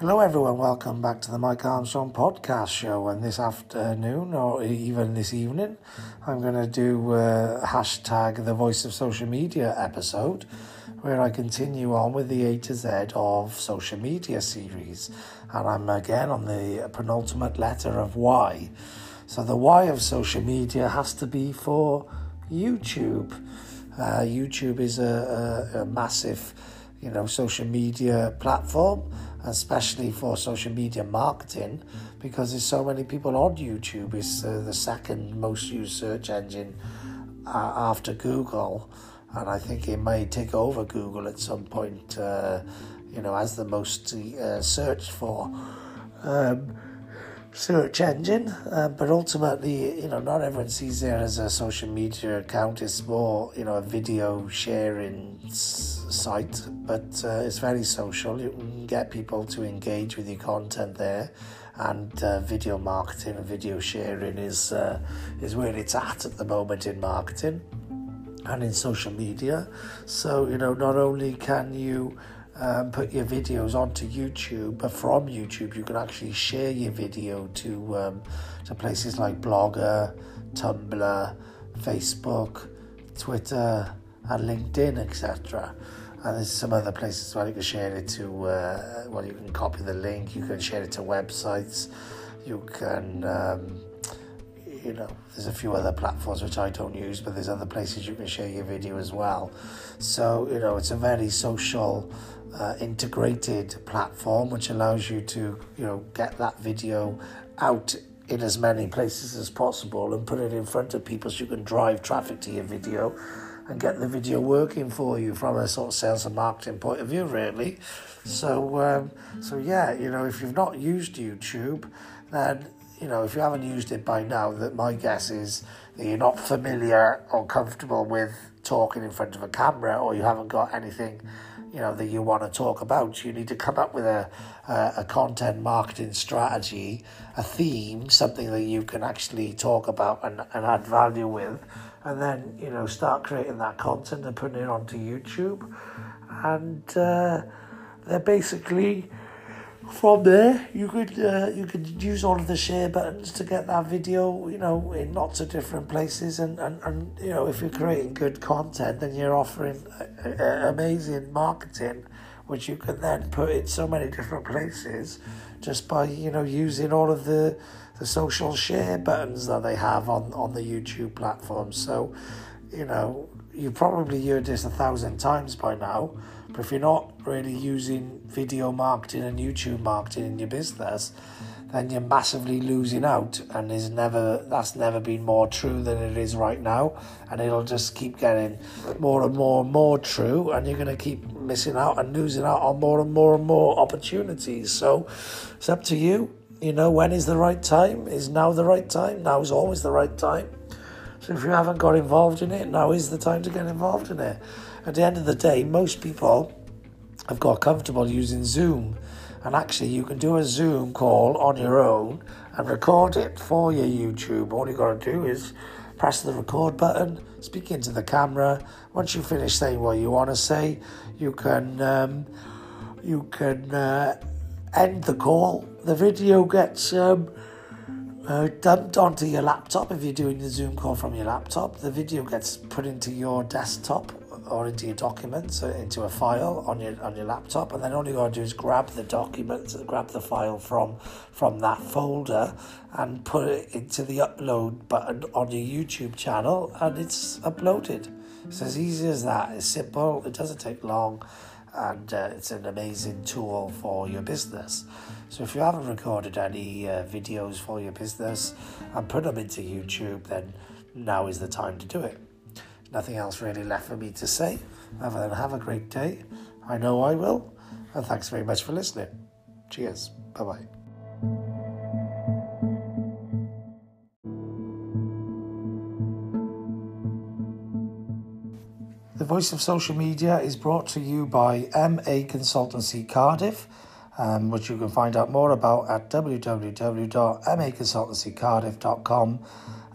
Hello, everyone. Welcome back to the Mike Armstrong podcast show. And this afternoon, or even this evening, I'm going to do uh, hashtag the Voice of Social Media episode, where I continue on with the A to Z of social media series. And I'm again on the penultimate letter of Y. So the Y of social media has to be for YouTube. Uh, YouTube is a, a, a massive, you know, social media platform especially for social media marketing, because there's so many people on YouTube. It's uh, the second most used search engine uh, after Google, and I think it may take over Google at some point. Uh, you know, as the most uh, searched for. Um, search engine, uh, but ultimately, you know, not everyone sees it as a social media account. It's more, you know, a video sharing s- site, but uh, it's very social. You can get people to engage with your content there, and uh, video marketing and video sharing is uh, is where it's at at the moment in marketing and in social media. So, you know, not only can you um, put your videos onto YouTube, but from YouTube you can actually share your video to um, to places like Blogger, Tumblr, Facebook, Twitter, and LinkedIn, etc. And there's some other places where you can share it to. Uh, well, you can copy the link. You can share it to websites. You can. Um, you know, there's a few other platforms which I don't use, but there's other places you can share your video as well. So, you know, it's a very social uh, integrated platform which allows you to you know get that video out in as many places as possible and put it in front of people so you can drive traffic to your video and get the video working for you from a sort of sales and marketing point of view really. So um, so yeah you know if you've not used youtube then you know if you haven't used it by now that my guess is that you're not familiar or comfortable with talking in front of a camera or you haven't got anything you know that you want to talk about. You need to come up with a a, a content marketing strategy, a theme, something that you can actually talk about and, and add value with, and then you know start creating that content and putting it onto YouTube, and uh, they're basically from there you could uh, you could use all of the share buttons to get that video you know in lots of different places. And, and, and you know if you're creating good content then you're offering amazing marketing which you can then put in so many different places just by you know using all of the the social share buttons that they have on on the YouTube platform. So you know you probably heard this a thousand times by now but if you're not really using video marketing and YouTube marketing in your business, then you're massively losing out and is never that's never been more true than it is right now and it'll just keep getting more and more and more true and you're going to keep missing out and losing out on more and more and more opportunities. So it's up to you. You know when is the right time? Is now the right time? Now is always the right time if you haven't got involved in it now is the time to get involved in it at the end of the day, most people have got comfortable using Zoom. And actually, you can do a Zoom call on your own and record it for your YouTube. All you got to do is press the record button, speak into the camera. Once you finish saying what you want to say, you can um, you can uh, end the call. The video gets um, uh, dumped onto your laptop if you're doing the Zoom call from your laptop. The video gets put into your desktop or into your documents, uh, into a file on your on your laptop, and then all you got to do is grab the document, grab the file from from that folder, and put it into the upload button on your YouTube channel, and it's uploaded. It's as easy as that. It's simple. It doesn't take long, and uh, it's an amazing tool for your business. So if you haven't recorded any uh, videos for your business and put them into YouTube, then now is the time to do it nothing else really left for me to say other than have a great day. I know I will. And thanks very much for listening. Cheers. Bye bye. The Voice of Social Media is brought to you by MA Consultancy Cardiff, um, which you can find out more about at www.maconsultancycardiff.com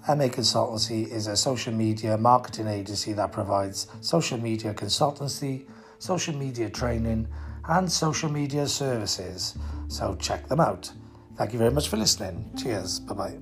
MA Consultancy is a social media marketing agency that provides social media consultancy, social media training, and social media services. So check them out. Thank you very much for listening. Cheers. Bye bye.